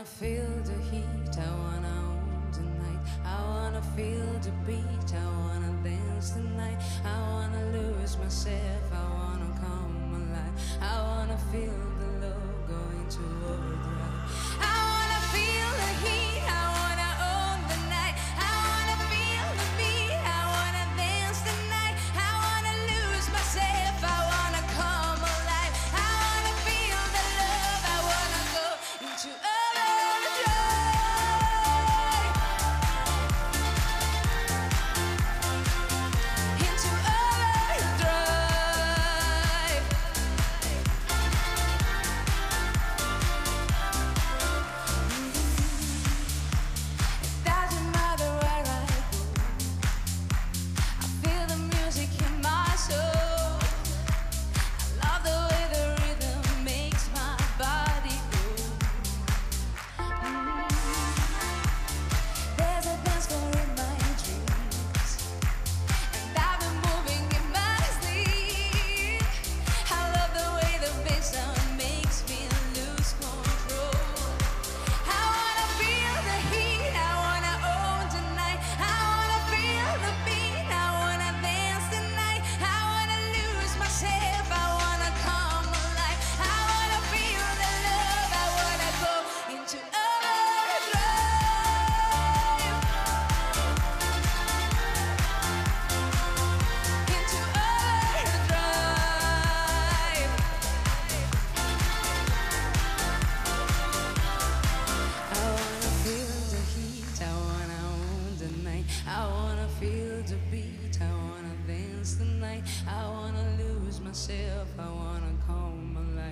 wanna feel the heat, I wanna own tonight. I wanna feel the beat, I wanna dance tonight. I wanna lose myself, I wanna. I wanna lose myself, I wanna call my life.